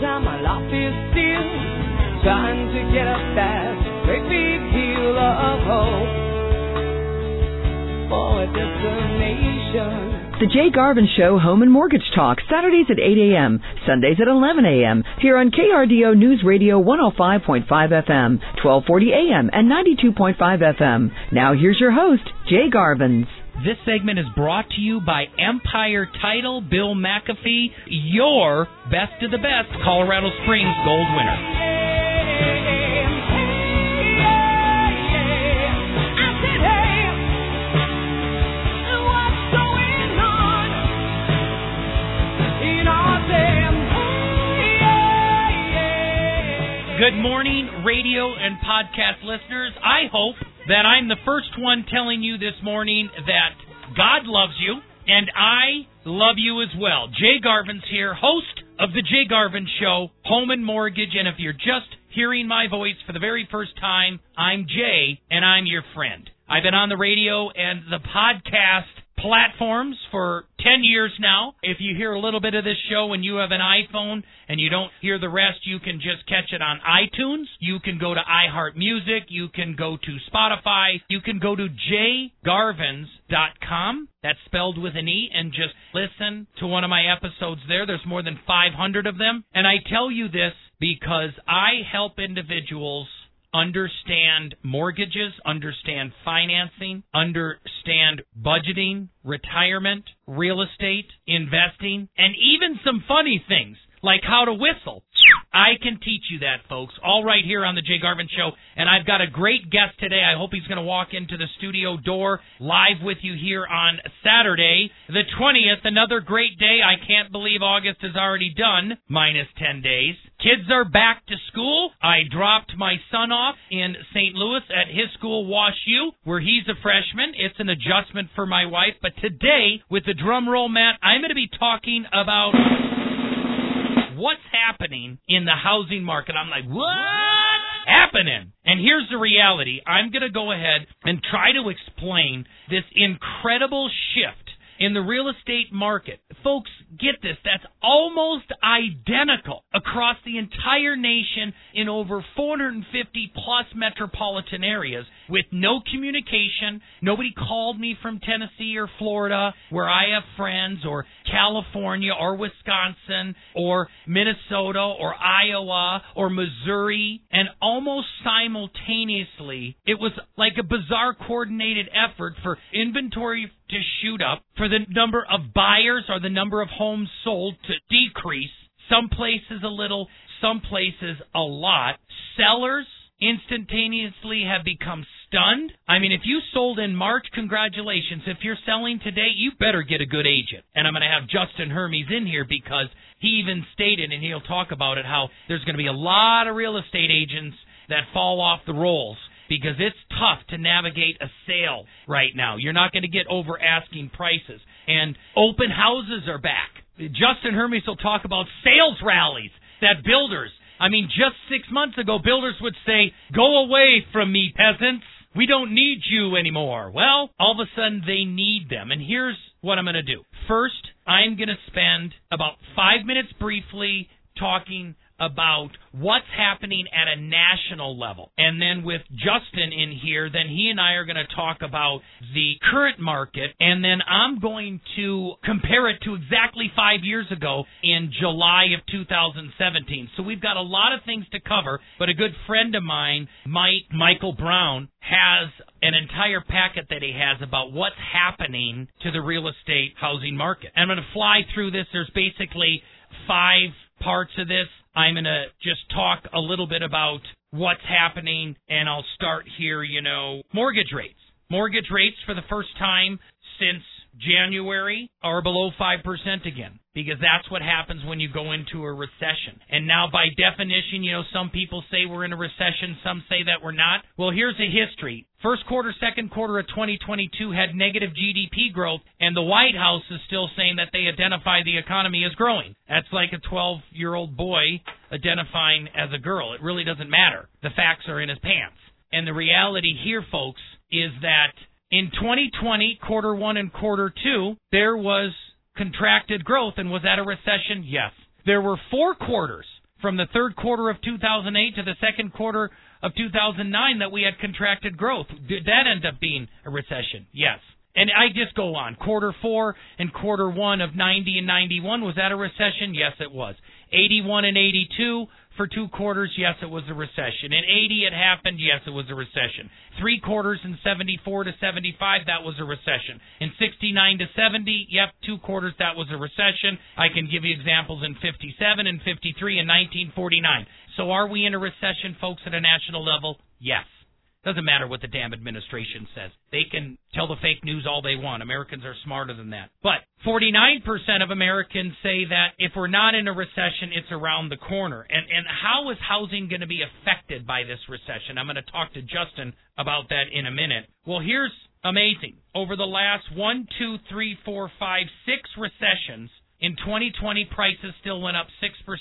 time my life is still trying to get up that great big hill of hope for a destination. The Jay Garvens Show Home and Mortgage Talk, Saturdays at 8 a.m., Sundays at 11 a.m., here on KRDO News Radio 105.5 FM, 1240 a.m., and 92.5 FM. Now here's your host, Jay Garvens. This segment is brought to you by Empire Title, Bill McAfee, your best of the best Colorado Springs gold winner. Good morning, radio and podcast listeners. I hope that I'm the first one telling you this morning that God loves you and I love you as well. Jay Garvens here, host of the Jay Garvin Show, Home and Mortgage. And if you're just hearing my voice for the very first time, I'm Jay and I'm your friend. I've been on the radio and the podcast platforms for 10 years now. If you hear a little bit of this show and you have an iPhone and you don't hear the rest, you can just catch it on iTunes. You can go to iHeartMusic. You can go to Spotify. You can go to jgarvens.com. That's spelled with an E and just listen to one of my episodes there. There's more than 500 of them. And I tell you this because I help individuals understand mortgages, understand financing, understand budgeting, retirement, real estate, investing, and even some funny things like how to whistle. I can teach you that, folks, all right here on the Jay Garvens Show. And I've got a great guest today. I hope he's going to walk into the studio door live with you here on Saturday, the 20th. Another great day. I can't believe August is already done, minus 10 days. Kids are back to school. I dropped my son off in St. Louis at his school, Wash U, where he's a freshman. It's an adjustment for my wife. But today, with the drum roll, Matt, I'm going to be talking about what's happening in the housing market. I'm like, what? Happening. And here's the reality. I'm going to go ahead and try to explain this incredible shift in the real estate market. Folks, get this, that's almost identical across the entire nation in over 450 plus metropolitan areas with no communication. Nobody called me from Tennessee or Florida, where I have friends, or California or Wisconsin or Minnesota or Iowa or Missouri. And almost simultaneously, it was like a bizarre coordinated effort for inventory to shoot up, for the number of buyers or the number of homes sold to decrease. Some places a little, some places a lot. Sellers instantaneously have become stunned. I mean, if you sold in March, congratulations. If you're selling today, you better get a good agent. And I'm going to have Justin Hermes in here because he even stated, and he'll talk about it, how there's going to be a lot of real estate agents that fall off the rolls because it's tough to navigate a sale right now. You're not going to get over asking prices. And open houses are back. Justin Hermes will talk about sales rallies that builders I mean, just six months ago, builders would say, Go away from me, peasants. We don't need you anymore. Well, all of a sudden they need them. And here's what I'm going to do. First, I'm going to spend about five minutes briefly talking about what's happening at a national level. And then with Justin in here, then he and I are going to talk about the current market. And then I'm going to compare it to exactly five years ago in July of 2017. So we've got a lot of things to cover, but a good friend of mine, Mike, Michael Brown, has an entire packet that he has about what's happening to the real estate housing market. And I'm going to fly through this. There's basically five parts of this. I'm going to just talk a little bit about what's happening, and I'll start here, you know, mortgage rates. Mortgage rates for the first time since January are below 5% again because that's what happens when you go into a recession. And now, by definition, you know, some people say we're in a recession, some say that we're not. Well, here's a history. First quarter, second quarter of 2022 had negative GDP growth, and the White House is still saying that they identify the economy as growing. That's like a 12 year old boy identifying as a girl. It really doesn't matter. The facts are in his pants. And the reality here, folks, is that in 2020, quarter one and quarter two, there was contracted growth. And was that a recession? Yes. There were four quarters from the third quarter of 2008 to the second quarter of 2009 that we had contracted growth. Did that end up being a recession? Yes. And I just go on. Quarter four and quarter one of 90 and 91, was that a recession? Yes, it was. 81 and 82 for two quarters, yes, it was a recession. In 80, it happened, yes, it was a recession. Three quarters in 74 to 75, that was a recession. In 69 to 70, yep, two quarters, that was a recession. I can give you examples in 57 and 53 and 1949. So are we in a recession, folks, at a national level? Yes. Doesn't matter what the damn administration says. They can tell the fake news all they want. Americans are smarter than that. But 49% of Americans say that if we're not in a recession, it's around the corner. And and how is housing going to be affected by this recession? I'm going to talk to Justin about that in a minute. Well, here's amazing. Over the last one, two, three, four, five, six recessions, in 2020, prices still went up 6%.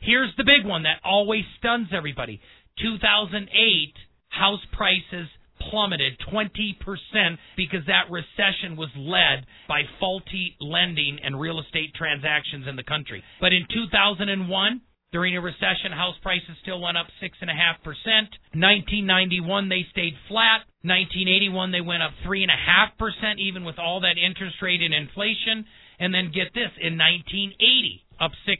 Here's the big one that always stuns everybody. 2008 house prices plummeted 20% because that recession was led by faulty lending and real estate transactions in the country. But in 2001, during a recession, house prices still went up 6.5%. 1991, they stayed flat. 1981, they went up 3.5%, even with all that interest rate and inflation. And then get this, in 1980, up 6%.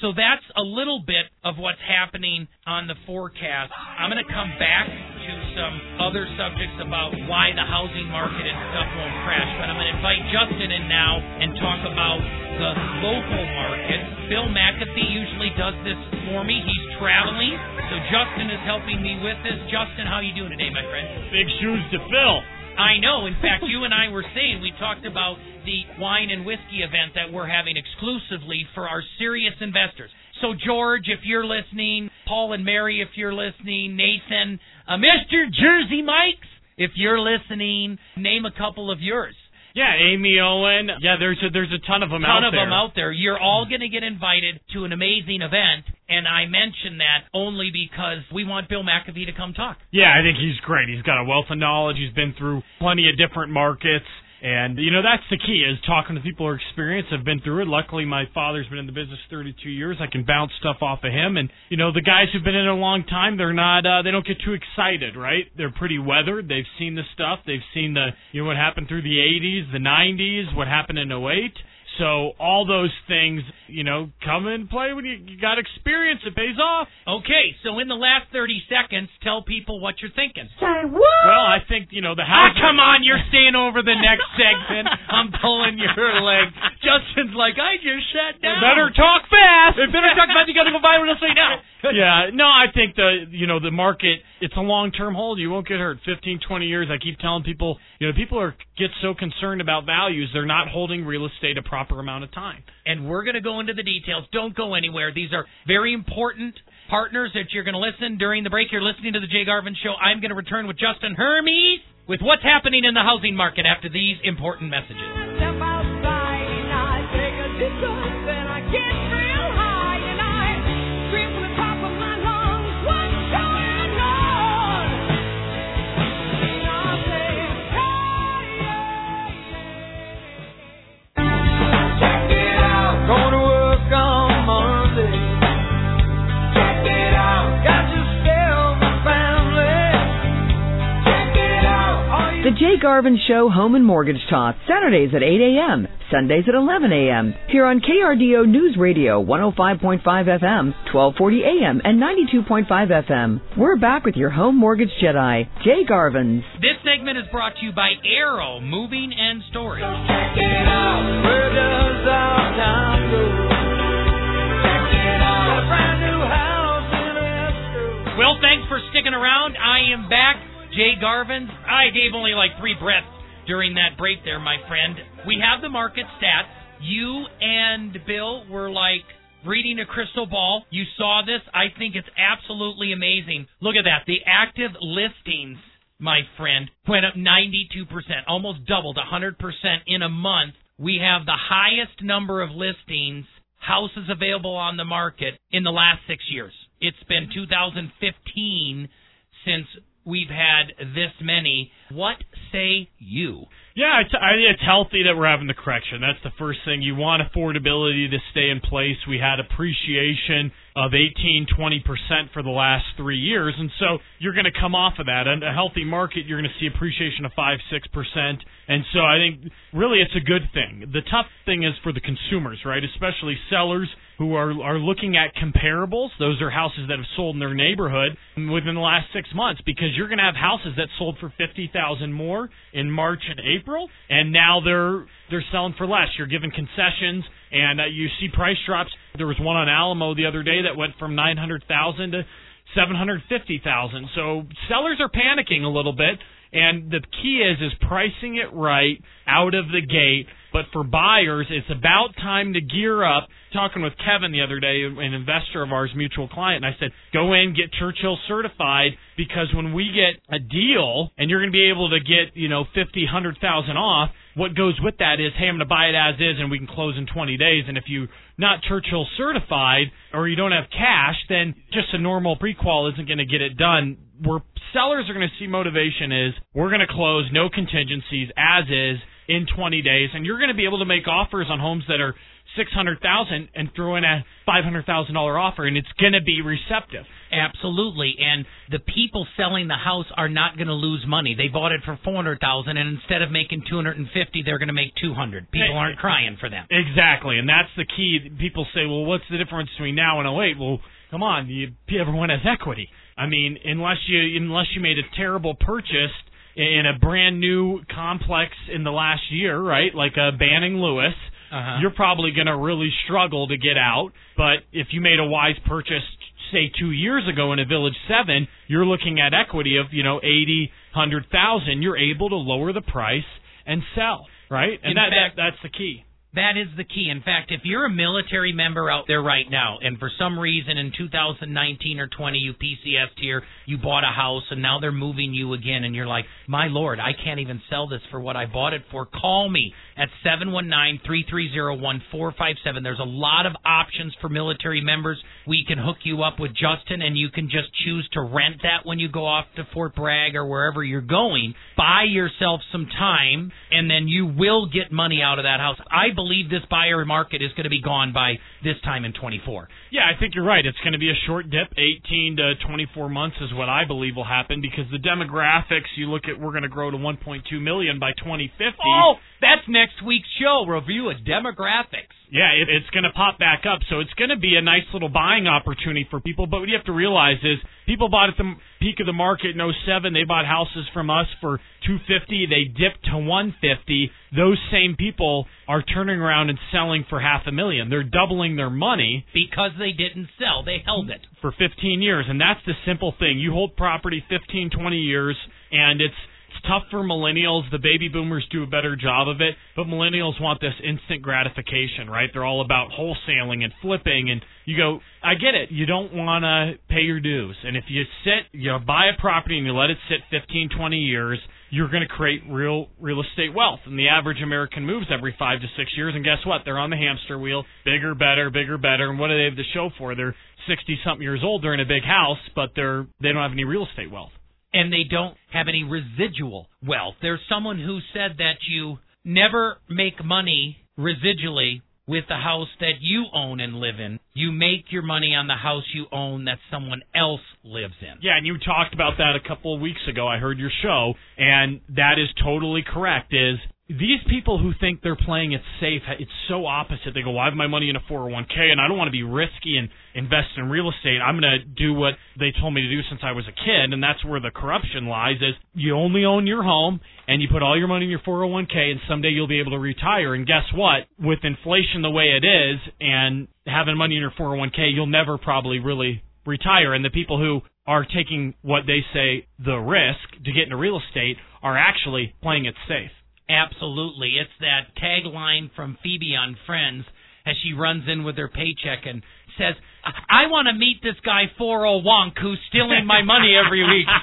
So that's a little bit of what's happening on the forecast. I'm going to come back to some other subjects about why the housing market and stuff won't crash, but I'm going to invite Justin in now and talk about the local market. Bill McAfee usually does this for me. He's traveling, so Justin is helping me with this. Justin, how are you doing today, my friend? Big shoes to fill. I know. In fact, you and I were saying we talked about the wine and whiskey event that we're having exclusively for our serious investors. So, George, if you're listening, Paul and Mary, if you're listening, Nathan, uh, Mr. Jersey Mikes, if you're listening, name a couple of yours. Yeah, Amy Owen. Yeah, there's a, there's a ton of them ton out of there. them out there. You're all going to get invited to an amazing event, and I mention that only because we want Bill McAfee to come talk. Yeah, I think he's great. He's got a wealth of knowledge. He's been through plenty of different markets. And you know that's the key is talking to people who are experienced, have been through it. Luckily, my father's been in the business 32 years. I can bounce stuff off of him. And you know the guys who've been in it a long time, they're not, uh, they don't get too excited, right? They're pretty weathered. They've seen the stuff. They've seen the, you know, what happened through the 80s, the 90s, what happened in 08. So all those things, you know, come and play when you, you got experience. It pays off. Okay, so in the last 30 seconds, tell people what you're thinking. Say what? Well, I think you know the Ah, house. come on, you're staying over the next segment. I'm pulling your leg. Justin's like, I just sat down. Better talk fast. They better talk fast. you got to go buy what else right now. yeah, no, I think the you know the market it's a long term hold. You won't get hurt. Fifteen, twenty years. I keep telling people, you know, people are get so concerned about values, they're not holding real estate a proper amount of time. And we're going to go into the details. Don't go anywhere. These are very important partners that you're going to listen during the break. You're listening to the Jay Garvens Show. I'm going to return with Justin Hermes with what's happening in the housing market after these important messages. The Jay Garvens Show Home and Mortgage Talk, Saturdays at 8 a.m., Sundays at 11 a.m. Here on KRDO News Radio 105.5 FM, 1240 a.m., and 92.5 FM. We're back with your home mortgage Jedi, Jay Garvens. This segment is brought to you by Arrow Moving and Storage. Well, thanks for sticking around. I am back. Jay Garvens. I gave only like three breaths during that break there, my friend. We have the market stats. You and Bill were like reading a crystal ball. You saw this. I think it's absolutely amazing. Look at that. The active listings, my friend, went up 92%, almost doubled 100% in a month. We have the highest number of listings, houses available on the market in the last six years. It's been 2015 since we've had this many. What say you? Yeah, it's, I, it's healthy that we're having the correction. That's the first thing. You want affordability to stay in place. We had appreciation of 18, 20% for the last three years. And so you're going to come off of that. In a healthy market, you're going to see appreciation of 5, 6%. And so I think really it's a good thing. The tough thing is for the consumers, right? Especially sellers who are are looking at comparables. Those are houses that have sold in their neighborhood within the last six months because you're going to have houses that sold for fifty thousand more in March and April, and now they're they're selling for less. You're giving concessions, and uh, you see price drops. There was one on Alamo the other day that went from nine hundred thousand to seven hundred fifty thousand. So sellers are panicking a little bit. And the key is is pricing it right out of the gate. But for buyers, it's about time to gear up talking with Kevin the other day, an investor of ours, mutual client, and I said, go in, get Churchill certified because when we get a deal and you're going to be able to get, you know, fifty, hundred thousand off, what goes with that is, hey, I'm going to buy it as is and we can close in 20 days. And if you're not Churchill certified or you don't have cash, then just a normal prequal isn't going to get it done. Where sellers are going to see motivation is we're going to close no contingencies as is in 20 days, and you're going to be able to make offers on homes that are six hundred thousand and throw in a five hundred thousand dollar offer, and it's going to be receptive. Absolutely, and the people selling the house are not going to lose money. They bought it for four hundred thousand, and instead of making two hundred and fifty, they're going to make two hundred. People aren't crying for them. Exactly, and that's the key. People say, "Well, what's the difference between now and 08? Well, come on, you, everyone has equity. I mean, unless you unless you made a terrible purchase in a brand new complex in the last year, right? Like a Banning Lewis Uh-huh. you're probably going to really struggle to get out. But if you made a wise purchase, say two years ago in a Village Seven, you're looking at equity of you know eighty, hundred thousand. You're able to lower the price and sell, right? And that, fact- that that's the key. That is the key. In fact, if you're a military member out there right now, and for some reason in 2019 or 20 you PCSed here, you bought a house, and now they're moving you again, and you're like, my lord, I can't even sell this for what I bought it for. Call me at 719-330-1457. There's a lot of options for military members. We can hook you up with Justin, and you can just choose to rent that when you go off to Fort Bragg or wherever you're going. Buy yourself some time, and then you will get money out of that house. I believe this buyer market is going to be gone by this time in 24. Yeah, I think you're right. It's going to be a short dip. 18 to 24 months is what I believe will happen because the demographics. You look at, we're going to grow to 1.2 million by 2050. Oh, that's next week's show. Review of demographics. Yeah, it, it's going to pop back up. So it's going to be a nice little buying opportunity for people. But what you have to realize is people bought at the peak of the market in 07. They bought houses from us for 250. They dipped to 150. Those same people are turning around and selling for half a million. They're doubling their money Because they didn't sell, they held it. for 15 years. And that's the simple thing. You hold property 15, 20 years, and it's it's tough for millennials. The baby boomers do a better job of it, but millennials want this instant gratification, right? They're all about wholesaling and flipping and you go, I get it. You don't want to pay your dues. And if you sit, you know, buy a property and you let it sit 15, 20 years, you're going to create real real estate wealth. And the average American moves every 5 to 6 years and guess what? They're on the hamster wheel, bigger, better, bigger, better. And what do they have to show for? They're 60 something years old, they're in a big house, but they're they don't have any real estate wealth. and they don't have any residual wealth. There's someone who said that you never make money residually with the house that you own and live in. You make your money on the house you own that someone else lives in. Yeah, and you talked about that a couple of weeks ago. I heard your show, and that is totally correct. Is these people who think they're playing it safe, it's so opposite. They go, well, I have my money in a 401k, and I don't want to be risky and invest in real estate. I'm going to do what they told me to do since I was a kid, and that's where the corruption lies. Is you only own your home, and you put all your money in your 401k, and someday you'll be able to retire. And guess what? With inflation the way it is, and having money in your 401k, you'll never probably really retire. And the people who are taking what they say the risk to get into real estate are actually playing it safe. Absolutely. It's that tagline from Phoebe on Friends as she runs in with her paycheck and says, I want to meet this guy 401 who's stealing my money every week.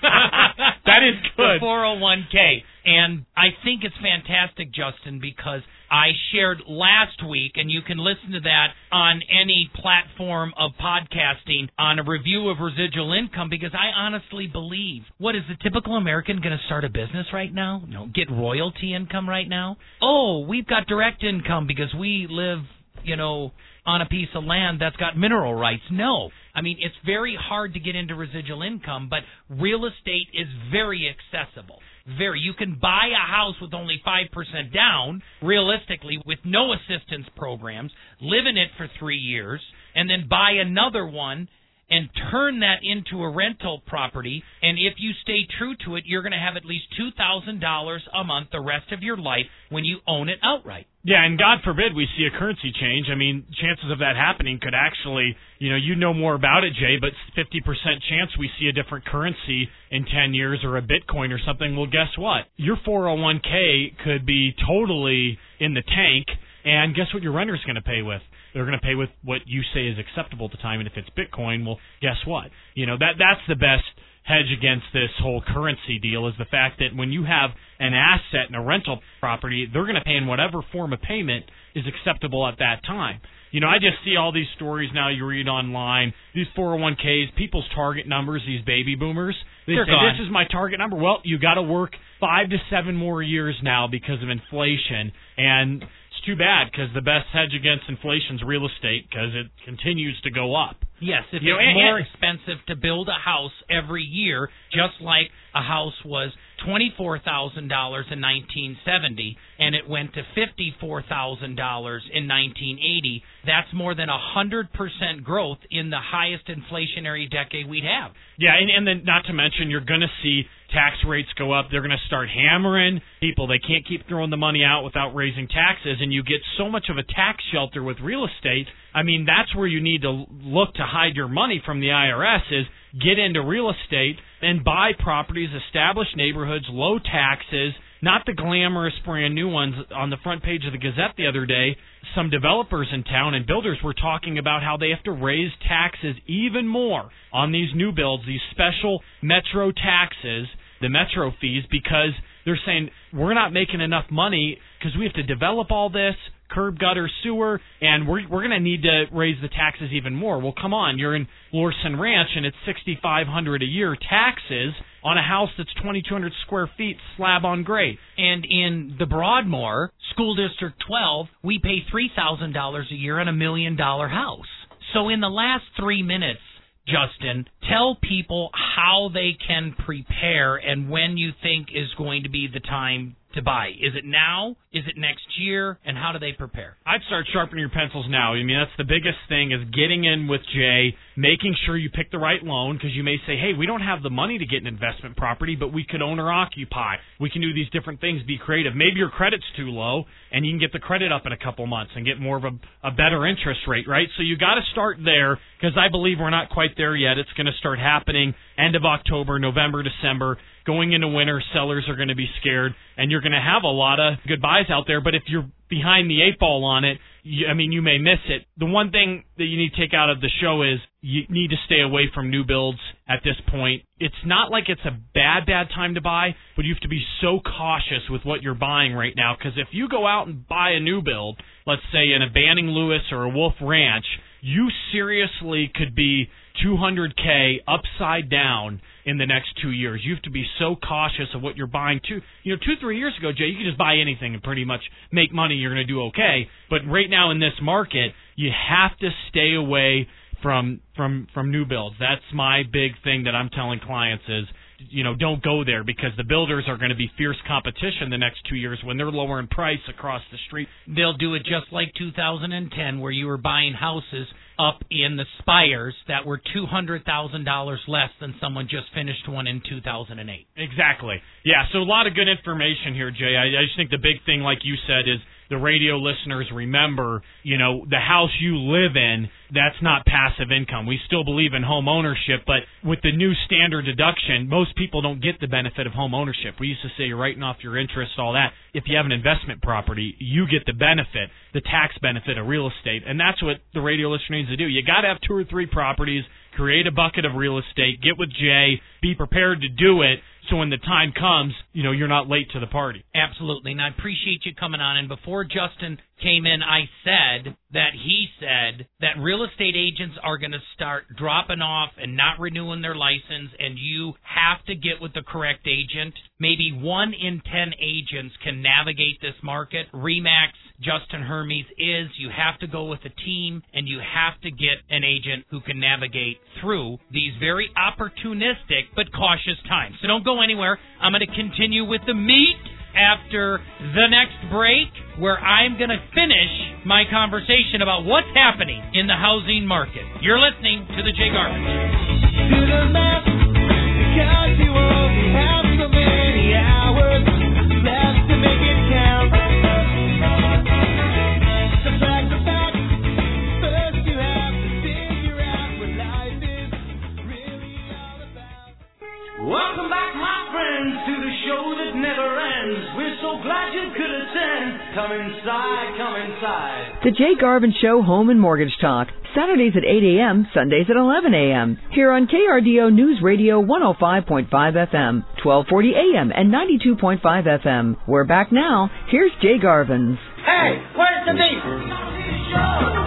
That is good. The 401k. And I think it's fantastic, Justin, because I shared last week, and you can listen to that on any platform of podcasting on a review of residual income because I honestly believe what is the typical American going to start a business right now? Know, get royalty income right now? Oh, we've got direct income because we live, you know, on a piece of land that's got mineral rights. No. I mean, it's very hard to get into residual income, but real estate is very accessible. Very. You can buy a house with only 5% down, realistically, with no assistance programs, live in it for three years, and then buy another one and turn that into a rental property. And if you stay true to it, you're going to have at least $2,000 a month the rest of your life when you own it outright. Yeah, and God forbid we see a currency change. I mean, chances of that happening could actually, you know, you know more about it, Jay, but 50% chance we see a different currency in 10 years or a Bitcoin or something. Well, guess what? Your 401k could be totally in the tank, and guess what your renter's going to pay with? They're going to pay with what you say is acceptable at the time, and if it's Bitcoin, well, guess what? You know that that's the best hedge against this whole currency deal is the fact that when you have an asset and a rental property, they're going to pay in whatever form of payment is acceptable at that time. You know, I just see all these stories now you read online, these 401ks, people's target numbers, these baby boomers. They They're say gone. this is my target number. Well, you got to work 5 to 7 more years now because of inflation and too bad because the best hedge against inflation is real estate because it continues to go up. Yes, if You know, it's more and- expensive to build a house every year, just like a house was twenty-four thousand dollars in nineteen seventy, and it went to fifty-four thousand dollars in nineteen eighty. That's more than a hundred percent growth in the highest inflationary decade we'd have. Yeah, and, and then not to mention you're going to see tax rates go up. They're going to start hammering people. They can't keep throwing the money out without raising taxes, and you get so much of a tax shelter with real estate. I mean, that's where you need to look to hide your money from the IRS is get into real estate and buy properties, establish neighborhoods, low taxes, not the glamorous brand new ones on the front page of the Gazette the other day. Some developers in town and builders were talking about how they have to raise taxes even more on these new builds, these special metro taxes, the metro fees, because they're saying we're not making enough money because we have to develop all this curb gutter sewer and we're we're going to need to raise the taxes even more. Well, come on, you're in Lorson Ranch and it's 6500 a year taxes on a house that's 2200 square feet slab on grade. And in the Broadmoor, School District 12, we pay $3,000 a year on a million dollar house. So in the last three minutes, Justin, tell people how they can prepare and when you think is going to be the time to buy. Is it now? Is it next year? And how do they prepare? I'd start sharpening your pencils now. I mean, that's the biggest thing is getting in with Jay, making sure you pick the right loan because you may say, hey, we don't have the money to get an investment property, but we could own or occupy. We can do these different things, be creative. Maybe your credit's too low and you can get the credit up in a couple months and get more of a, a better interest rate, right? So you got to start there because I believe we're not quite there yet. It's going to start happening end of October, November, December. Going into winter, sellers are going to be scared, and you're going to have a lot of good buys out there. But if you're behind the eight ball on it, you, I mean, you may miss it. The one thing that you need to take out of the show is you need to stay away from new builds at this point. It's not like it's a bad, bad time to buy, but you have to be so cautious with what you're buying right now. Because if you go out and buy a new build, let's say in a Banning Lewis or a Wolf Ranch, you seriously could be 200k upside down in the next two years. You have to be so cautious of what you're buying. Two, you know, two three years ago, Jay, you could just buy anything and pretty much make money. You're going to do okay. But right now in this market, you have to stay away from from from new builds. That's my big thing that I'm telling clients is you know don't go there because the builders are going to be fierce competition the next two years when they're lowering price across the street. They'll do it just like 2010, where you were buying houses up in the spires that were $200,000 less than someone just finished one in 2008. Exactly. Yeah, so a lot of good information here, Jay. I, I just think the big thing, like you said, is the radio listeners remember, you know, the house you live in, that's not passive income. We still believe in home ownership, but with the new standard deduction, most people don't get the benefit of home ownership. We used to say you're writing off your interest, all that. If you have an investment property, you get the benefit, the tax benefit of real estate. And that's what the radio listener needs to do. You got to have two or three properties, create a bucket of real estate, get with Jay, be prepared to do it so when the time comes, you know, you're not late to the party. Absolutely. And I appreciate you coming on. And before Justin came in, I said that he said that real estate agents are going to start dropping off and not renewing their license, and you have to get with the correct agent. Maybe one in ten agents can navigate this market. Remax Justin Hermes is you have to go with a team and you have to get an agent who can navigate through these very opportunistic but cautious times. So don't go anywhere. I'm going to continue with the meat after the next break where I'm going to finish my conversation about what's happening in the housing market. You're listening to the Jay Garvens because you only have so many hours left to make it count. Welcome back, my friends, to the show that never ends. We're so glad you could attend. Come inside, come inside. The Jay Garvens Show Home and Mortgage Talk. Saturdays at 8 a.m., Sundays at 11 a.m. Here on KRDO News Radio 105.5 FM, 1240 a.m. and 92.5 FM. We're back now. Here's Jay Garvens. Hey, where's the beef?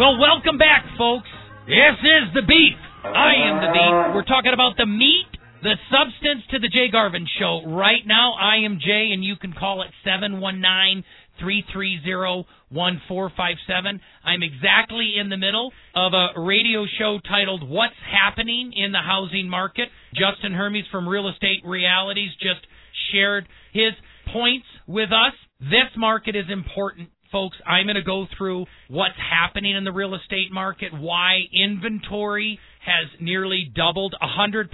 Well, welcome back, folks. This is the beef. I am the beef. We're talking about the meat, the substance to the Jay Garvens Show. Right now, I am Jay, and you can call it 719 330 1457. I'm exactly in the middle of a radio show titled What's Happening in the Housing Market. Justin Hermes from Real Estate Realities just shared his points with us. This market is important folks, I'm going to go through what's happening in the real estate market, why inventory has nearly doubled 100%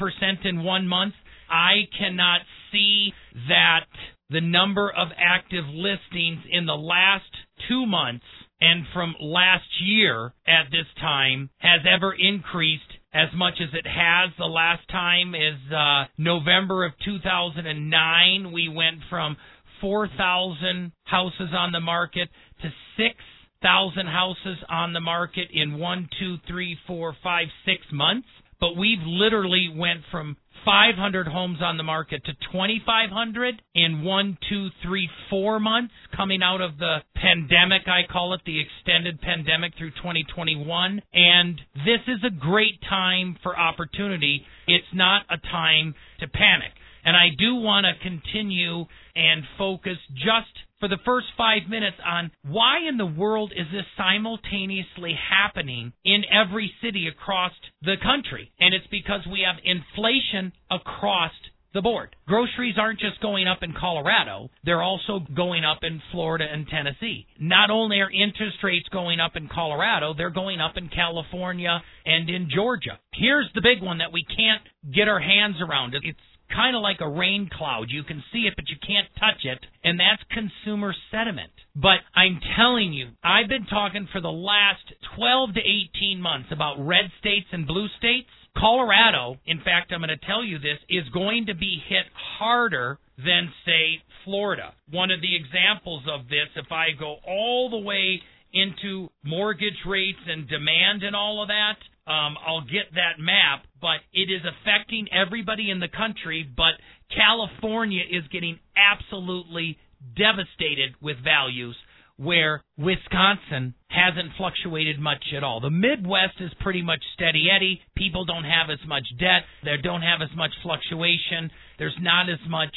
in one month. I cannot see that the number of active listings in the last two months and from last year at this time has ever increased as much as it has. The last time is uh, November of 2009. We went from 4,000 houses on the market to 6,000 houses on the market in one, two, three, four, five, six months. But we've literally went from 500 homes on the market to 2,500 in one, two, three, four months coming out of the pandemic. I call it the extended pandemic through 2021. And this is a great time for opportunity. It's not a time to panic. And I do want to continue and focus just for the first five minutes on why in the world is this simultaneously happening in every city across the country. And it's because we have inflation across the board. Groceries aren't just going up in Colorado, they're also going up in Florida and Tennessee. Not only are interest rates going up in Colorado, they're going up in California and in Georgia. Here's the big one that we can't get our hands around. It's kind of like a rain cloud. You can see it, but you can't touch it, and that's consumer sentiment. But I'm telling you, I've been talking for the last 12 to 18 months about red states and blue states. Colorado, in fact, I'm going to tell you this, is going to be hit harder than, say, Florida. One of the examples of this, if I go all the way into mortgage rates and demand and all of that, um, I'll get that map, but it is affecting everybody in the country. But California is getting absolutely devastated with values, where Wisconsin hasn't fluctuated much at all. The Midwest is pretty much steady eddy. People don't have as much debt. They don't have as much fluctuation. There's not as much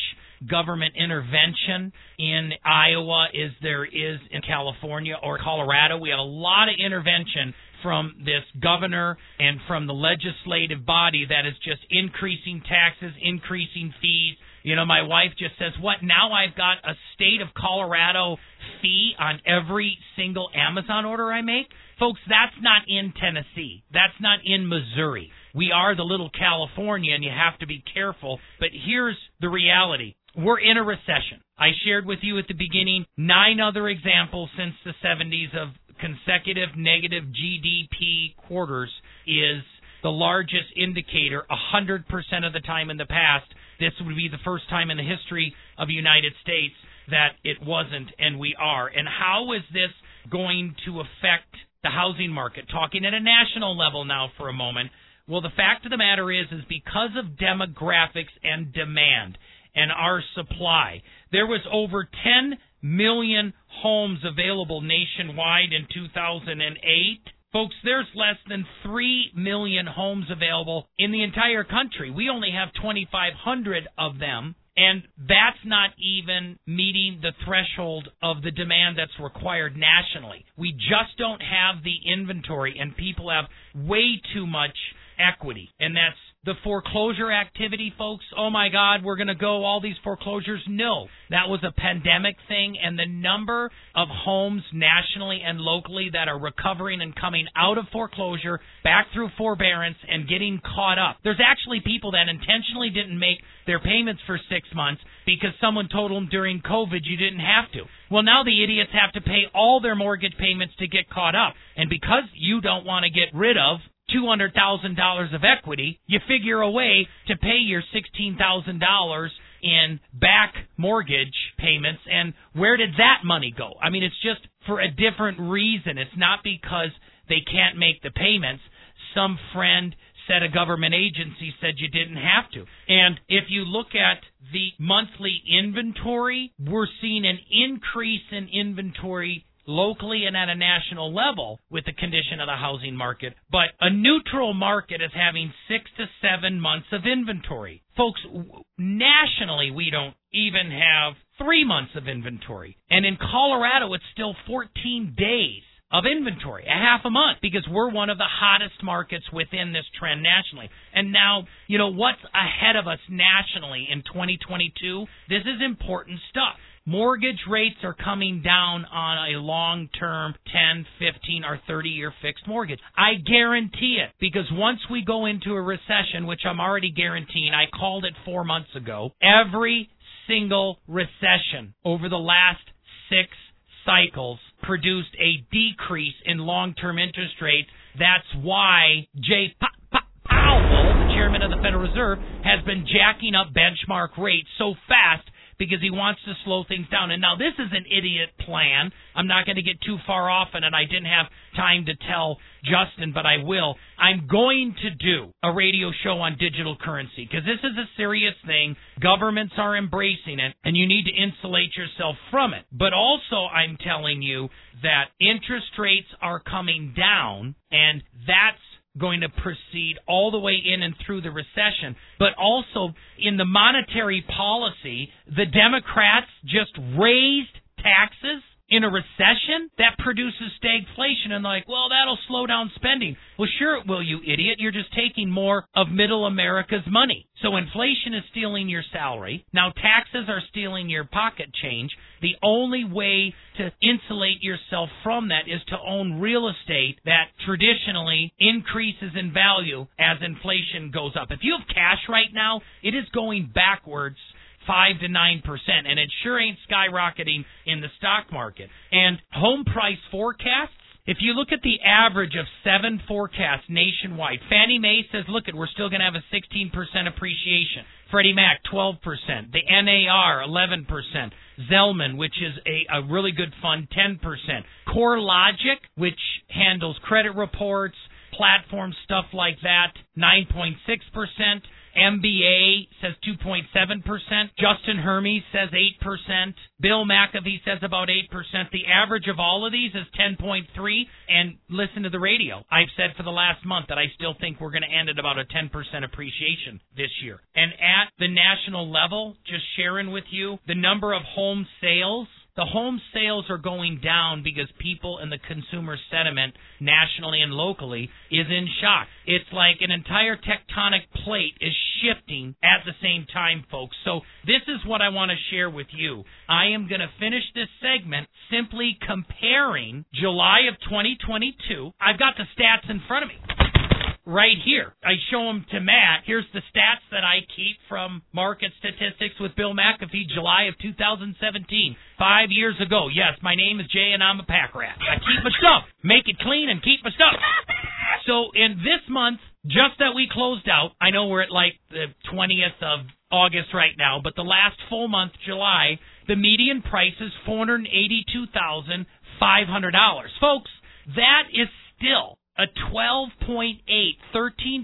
government intervention in Iowa as there is in California or Colorado. We have a lot of intervention from this governor and from the legislative body that is just increasing taxes, increasing fees. You know, my wife just says, What? Now I've got a state of Colorado fee on every single Amazon order I make? Folks, that's not in Tennessee. That's not in Missouri. We are the little California, and you have to be careful. But here's the reality we're in a recession. I shared with you at the beginning nine other examples since the 70s of consecutive negative GDP quarters is the largest indicator 100% of the time in the past. This would be the first time in the history of the United States that it wasn't and we are. And how is this going to affect the housing market, talking at a national level now for a moment. Well, the fact of the matter is, is because of demographics and demand and our supply, there was over 10 million homes available nationwide in 2008. Folks, there's less than 3 million homes available in the entire country. We only have 2,500 of them. And that's not even meeting the threshold of the demand that's required nationally. We just don't have the inventory, and people have way too much equity. And that's the foreclosure activity, folks. Oh my God, we're going to go all these foreclosures. No, that was a pandemic thing, and the number of homes nationally and locally that are recovering and coming out of foreclosure back through forbearance and getting caught up. There's actually people that intentionally didn't make their payments for six months because someone told them during COVID you didn't have to. Well, now the idiots have to pay all their mortgage payments to get caught up. And because you don't want to get rid of $200,000 of equity, you figure a way to pay your $16,000 in back mortgage payments. And where did that money go? I mean, it's just for a different reason. It's not because they can't make the payments. Some friend said a government agency said you didn't have to. And if you look at the monthly inventory, we're seeing an increase in inventory locally and at a national level with the condition of the housing market. But a neutral market is having six to seven months of inventory. Folks, nationally, we don't even have three months of inventory. And in Colorado, it's still 14 days of inventory, a half a month, because we're one of the hottest markets within this trend nationally. And now, you know, what's ahead of us nationally in 2022? This is important stuff. Mortgage rates are coming down on a long term 10, 15, or 30 year fixed mortgage. I guarantee it because once we go into a recession, which I'm already guaranteeing, I called it four months ago, every single recession over the last six cycles produced a decrease in long term interest rates. That's why Jay Powell, the chairman of the Federal Reserve, has been jacking up benchmark rates so fast because he wants to slow things down. And now this is an idiot plan. I'm not going to get too far off in it. I didn't have time to tell Justin, but I will. I'm going to do a radio show on digital currency because this is a serious thing. Governments are embracing it, and you need to insulate yourself from it. But also, I'm telling you that interest rates are coming down, and that's going to proceed all the way in and through the recession. But also in the monetary policy, the Democrats just raised taxes in a recession that produces stagflation and like, well, that'll slow down spending. Well, sure it will, you idiot. You're just taking more of middle America's money. So inflation is stealing your salary. Now taxes are stealing your pocket change. The only way to insulate yourself from that is to own real estate that traditionally increases in value as inflation goes up. If you have cash right now, it is going backwards five to nine percent, and it sure ain't skyrocketing in the stock market. And home price forecasts. If you look at the average of seven forecasts nationwide, Fannie Mae says, look, at we're still going to have a 16% appreciation. Freddie Mac, 12%. The NAR, 11%. Zelman, which is a, a really good fund, 10%. CoreLogic, which handles credit reports, platform stuff like that, 9.6%. MBA says 2.7%. Justin Hermes says 8%. Bill McAfee says about 8%. The average of all of these is 10.3. And listen to the radio. I've said for the last month that I still think we're going to end at about a 10% appreciation this year. And at the national level, just sharing with you, the number of home sales the home sales are going down because people and the consumer sentiment nationally and locally is in shock. It's like an entire tectonic plate is shifting at the same time, folks. So this is what I want to share with you. I am going to finish this segment simply comparing July of 2022. I've got the stats in front of me right here. I show them to Matt. Here's the stats that I keep from market statistics with Bill McAfee, July of 2017. Five years ago. Yes, my name is Jay and I'm a pack rat. I keep my stuff. Make it clean and keep my stuff. So in this month, just that we closed out, I know we're at like the 20th of August right now, but the last full month, July, the median price is $482,500. Folks, That is still a 12.8, 13%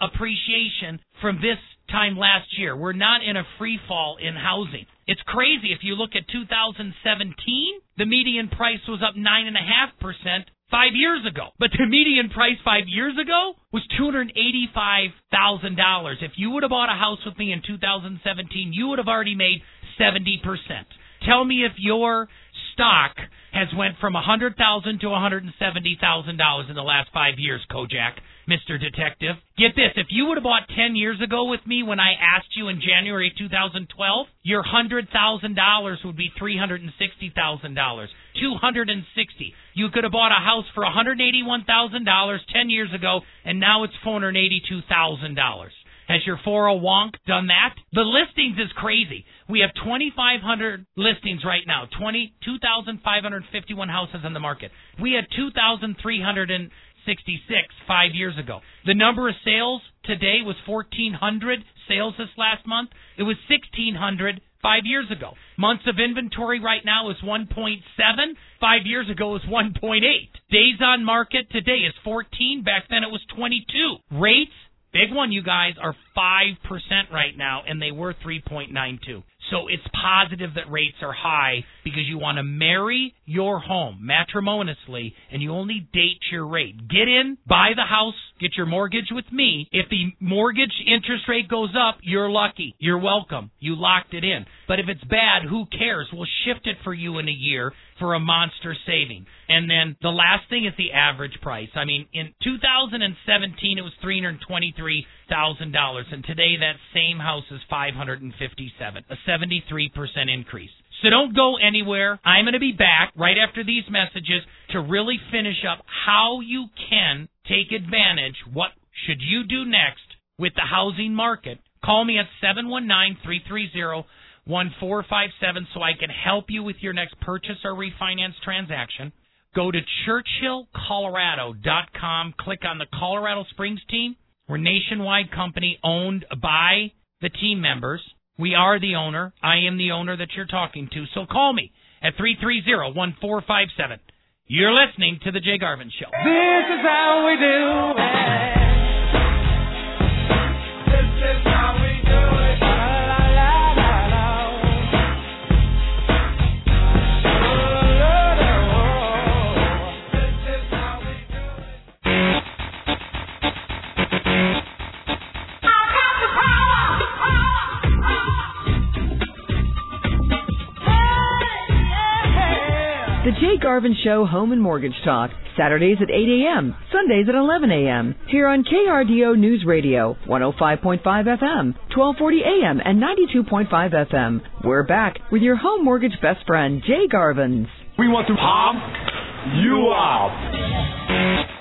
appreciation from this time last year. We're not in a free fall in housing. It's crazy. If you look at 2017, the median price was up 9.5% five years ago. But the median price five years ago was $285,000. If you would have bought a house with me in 2017, you would have already made 70%. Tell me if your stock has went from a 100,000 to a 170,000 dollars in the last 5 years, Kojak, Mr. Detective. Get this, if you would have bought 10 years ago with me when I asked you in January 2012, your $100,000 would be $360,000. 260. You could have bought a house for a $181,000 10 years ago and now it's $482,000. Has your 401k done that? The listings is crazy. We have 2,500 listings right now, 20, 2,551 houses on the market. We had 2,366 five years ago. The number of sales today was 1,400 sales this last month. It was 1,600 five years ago. Months of inventory right now is 1.7. Five years ago was 1.8. Days on market today is 14. Back then it was 22. Rates Big one, you guys, are 5% right now, and they were 3.92. So it's positive that rates are high because you want to marry your home matrimoniously and you only date your rate. Get in, buy the house, get your mortgage with me. If the mortgage interest rate goes up, you're lucky. You're welcome. You locked it in. But if it's bad, who cares? We'll shift it for you in a year for a monster saving. And then the last thing is the average price. I mean, in 2017 it was $323,000 and today that same house is 557, a 73% increase. So don't go anywhere. I'm going to be back right after these messages to really finish up how you can take advantage. What should you do next with the housing market? Call me at 719 330 1457 so I can help you with your next purchase or refinance transaction. Go to churchillcolorado.com, click on the Colorado Springs team. We're nationwide company owned by the team members. We are the owner. I am the owner that you're talking to. So call me at 330-1457. You're listening to the Jay Garvens Show. This is how we do it. Garvens Show Home and Mortgage Talk, Saturdays at 8 a.m., Sundays at 11 a.m. Here on KRDO News Radio, 105.5 FM, 1240 a.m., and 92.5 FM. We're back with your home mortgage best friend, Jay Garvens. We want to pump you up.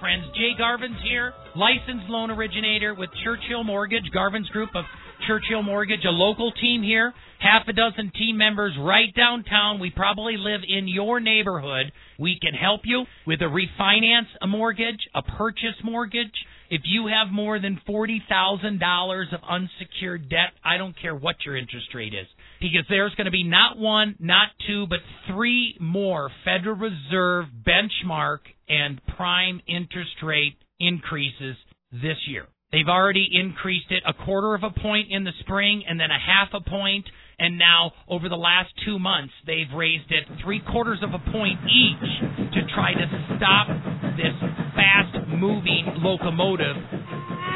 Friends. Jay Garvens here, licensed loan originator with Churchill Mortgage, Garvens group of Churchill Mortgage, a local team here, half a dozen team members right downtown. We probably live in your neighborhood. We can help you with a refinance a mortgage, a purchase mortgage. If you have more than $40,000 of unsecured debt, I don't care what your interest rate is because there's going to be not one, not two, but three more Federal Reserve benchmark and prime interest rate increases this year. They've already increased it a quarter of a point in the spring and then a half a point, and now over the last two months they've raised it three quarters of a point each to try to stop this fast moving locomotive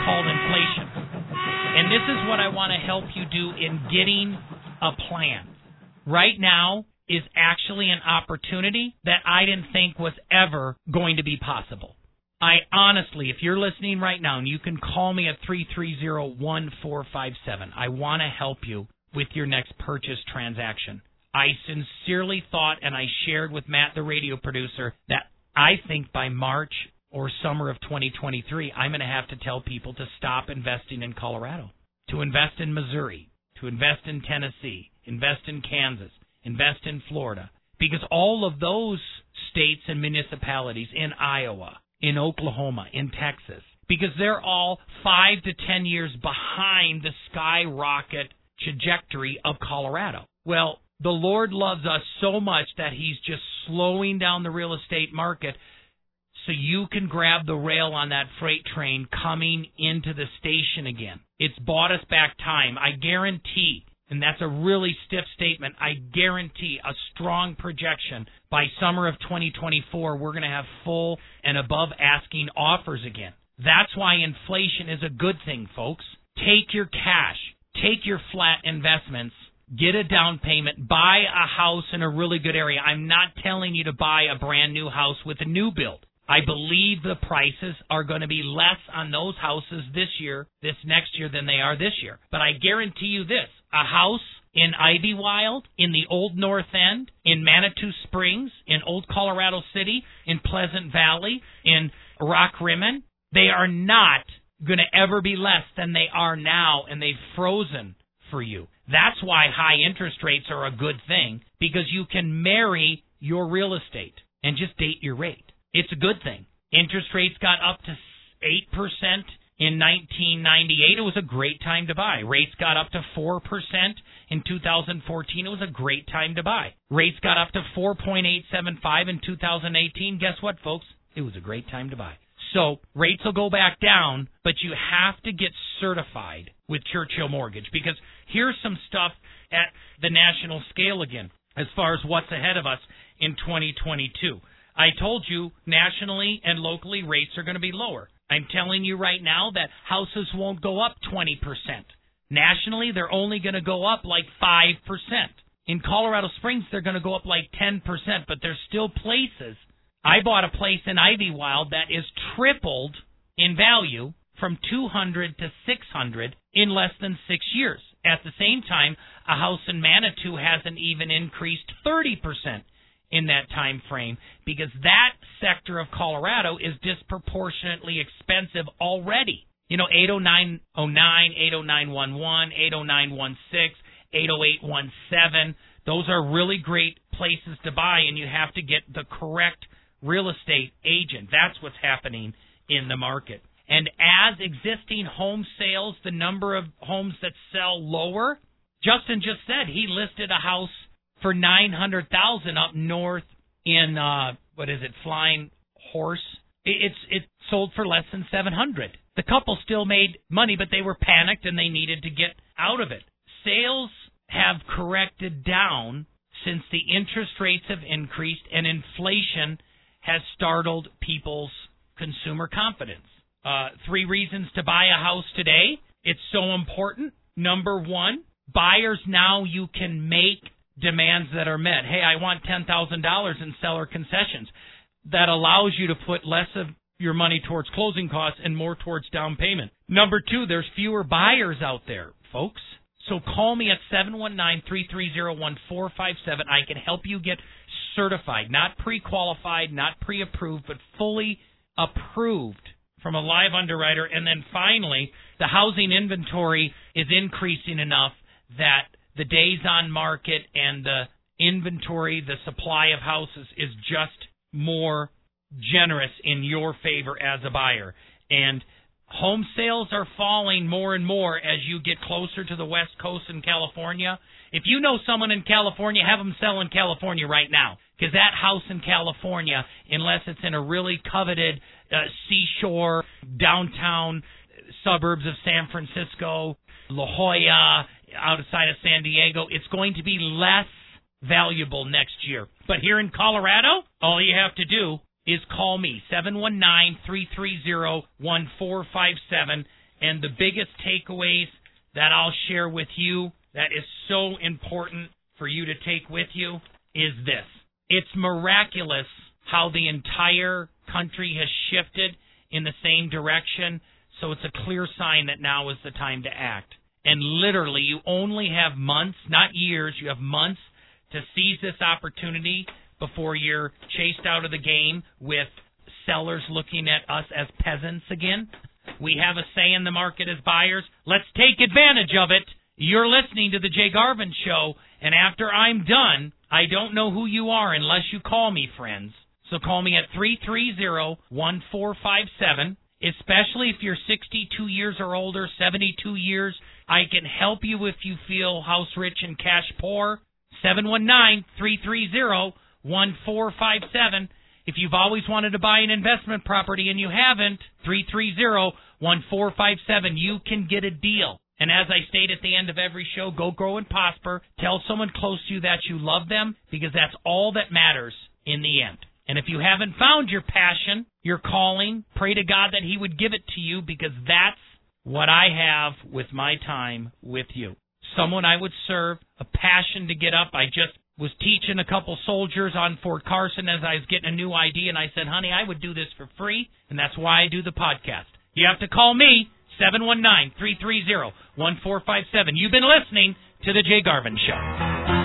called inflation. And this is what I want to help you do in getting a plan. Right now is actually an opportunity that I didn't think was ever going to be possible. I honestly, if you're listening right now, and you can call me at 330-1457, I want to help you with your next purchase transaction. I sincerely thought, and I shared with Matt, the radio producer, that I think by March or summer of 2023, I'm going to have to tell people to stop investing in Colorado, to invest in Missouri, to invest in Tennessee, invest in Kansas, invest in Florida, because all of those states and municipalities in Iowa, in Oklahoma, in Texas, because they're all five to ten years behind the skyrocket trajectory of Colorado. Well, the Lord loves us so much that He's just slowing down the real estate market so you can grab the rail on that freight train coming into the station again. It's bought us back time. I guarantee, and that's a really stiff statement, I guarantee a strong projection by summer of 2024, we're going to have full and above asking offers again. That's why inflation is a good thing, folks. Take your cash, take your flat investments, get a down payment, buy a house in a really good area. I'm not telling you to buy a brand new house with a new build. I believe the prices are going to be less on those houses this year, this next year than they are this year. But I guarantee you this, a house in Ivywild, in the Old North End, in Manitou Springs, in Old Colorado City, in Pleasant Valley, in Rockrimmon, they are not going to ever be less than they are now, and they've frozen for you. That's why high interest rates are a good thing, because you can marry your real estate and just date your rate. It's a good thing. Interest rates got up to 8% in 1998. It was a great time to buy. Rates got up to 4% in 2014. It was a great time to buy. Rates got up to 4.875 in 2018. Guess what, folks? It was a great time to buy. So rates will go back down, but you have to get certified with Churchill Mortgage because here's some stuff at the national scale again as far as what's ahead of us in 2022. I told you nationally and locally rates are going to be lower. I'm telling you right now that houses won't go up 20%. Nationally, they're only going to go up like 5%. In Colorado Springs, they're going to go up like 10%, but there's still places. I bought a place in Ivywild that is tripled in value from 200 to 600 in less than 6 years. At the same time, a house in Manitou hasn't even increased 30% in that time frame because that sector of Colorado is disproportionately expensive already. You know, 80909, 80911, 80916, 80817, those are really great places to buy and you have to get the correct real estate agent. That's what's happening in the market. And as existing home sales, the number of homes that sell lower, Justin just said he listed a house for nine hundred thousand up north in uh what is it, Flying Horse. It's it sold for less than seven hundred. The couple still made money, but they were panicked and they needed to get out of it. Sales have corrected down since the interest rates have increased and inflation has startled people's consumer confidence. Uh, three reasons to buy a house today. It's so important. Number one, buyers now you can make demands that are met. Hey, I want $10,000 in seller concessions. That allows you to put less of your money towards closing costs and more towards down payment. Number two, there's fewer buyers out there, folks. So call me at 719-330-1457. I can help you get certified, not pre-qualified, not pre-approved, but fully approved from a live underwriter. And then finally, the housing inventory is increasing enough that the days on market and the inventory, the supply of houses is just more generous in your favor as a buyer. And home sales are falling more and more as you get closer to the West Coast in California. If you know someone in California, have them sell in California right now. Because that house in California, unless it's in a really coveted uh, seashore, downtown suburbs of San Francisco, La Jolla, outside of San Diego, it's going to be less valuable next year. But here in Colorado, all you have to do is call me 719-330-1457 and the biggest takeaways that I'll share with you that is so important for you to take with you is this. It's miraculous how the entire country has shifted in the same direction, so it's a clear sign that now is the time to act. And literally, you only have months, not years, you have months to seize this opportunity before you're chased out of the game with sellers looking at us as peasants again. We have a say in the market as buyers. Let's take advantage of it. You're listening to the Jay Garvens Show, and after I'm done, I don't know who you are unless you call me, friends. So call me at 330-1457, especially if you're 62 years or older, 72 years. I can help you if you feel house rich and cash poor. 719-330-1457. If you've always wanted to buy an investment property and you haven't, 330-1457, you can get a deal. And as I state at the end of every show, go grow and prosper. Tell someone close to you that you love them because that's all that matters in the end. And if you haven't found your passion, your calling, pray to God that He would give it to you because that's what I have with my time with you. Someone I would serve, a passion to get up. I just was teaching a couple soldiers on Fort Carson as I was getting a new ID, and I said, honey, I would do this for free, and that's why I do the podcast. You have to call me, 719-330-1457. You've been listening to The Jay Garvens Show.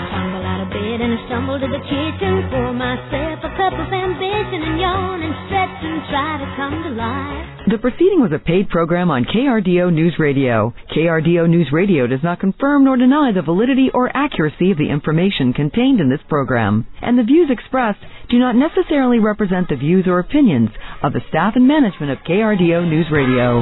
Tumble out of bed and I stumble to the kitchen for myself a cup of ambition and yawn and stretch and try to come to life. The proceeding was a paid program on KRDO News Radio. KRDO News Radio does not confirm nor deny the validity or accuracy of the information contained in this program, and the views expressed do not necessarily represent the views or opinions of the staff and management of KRDO News Radio.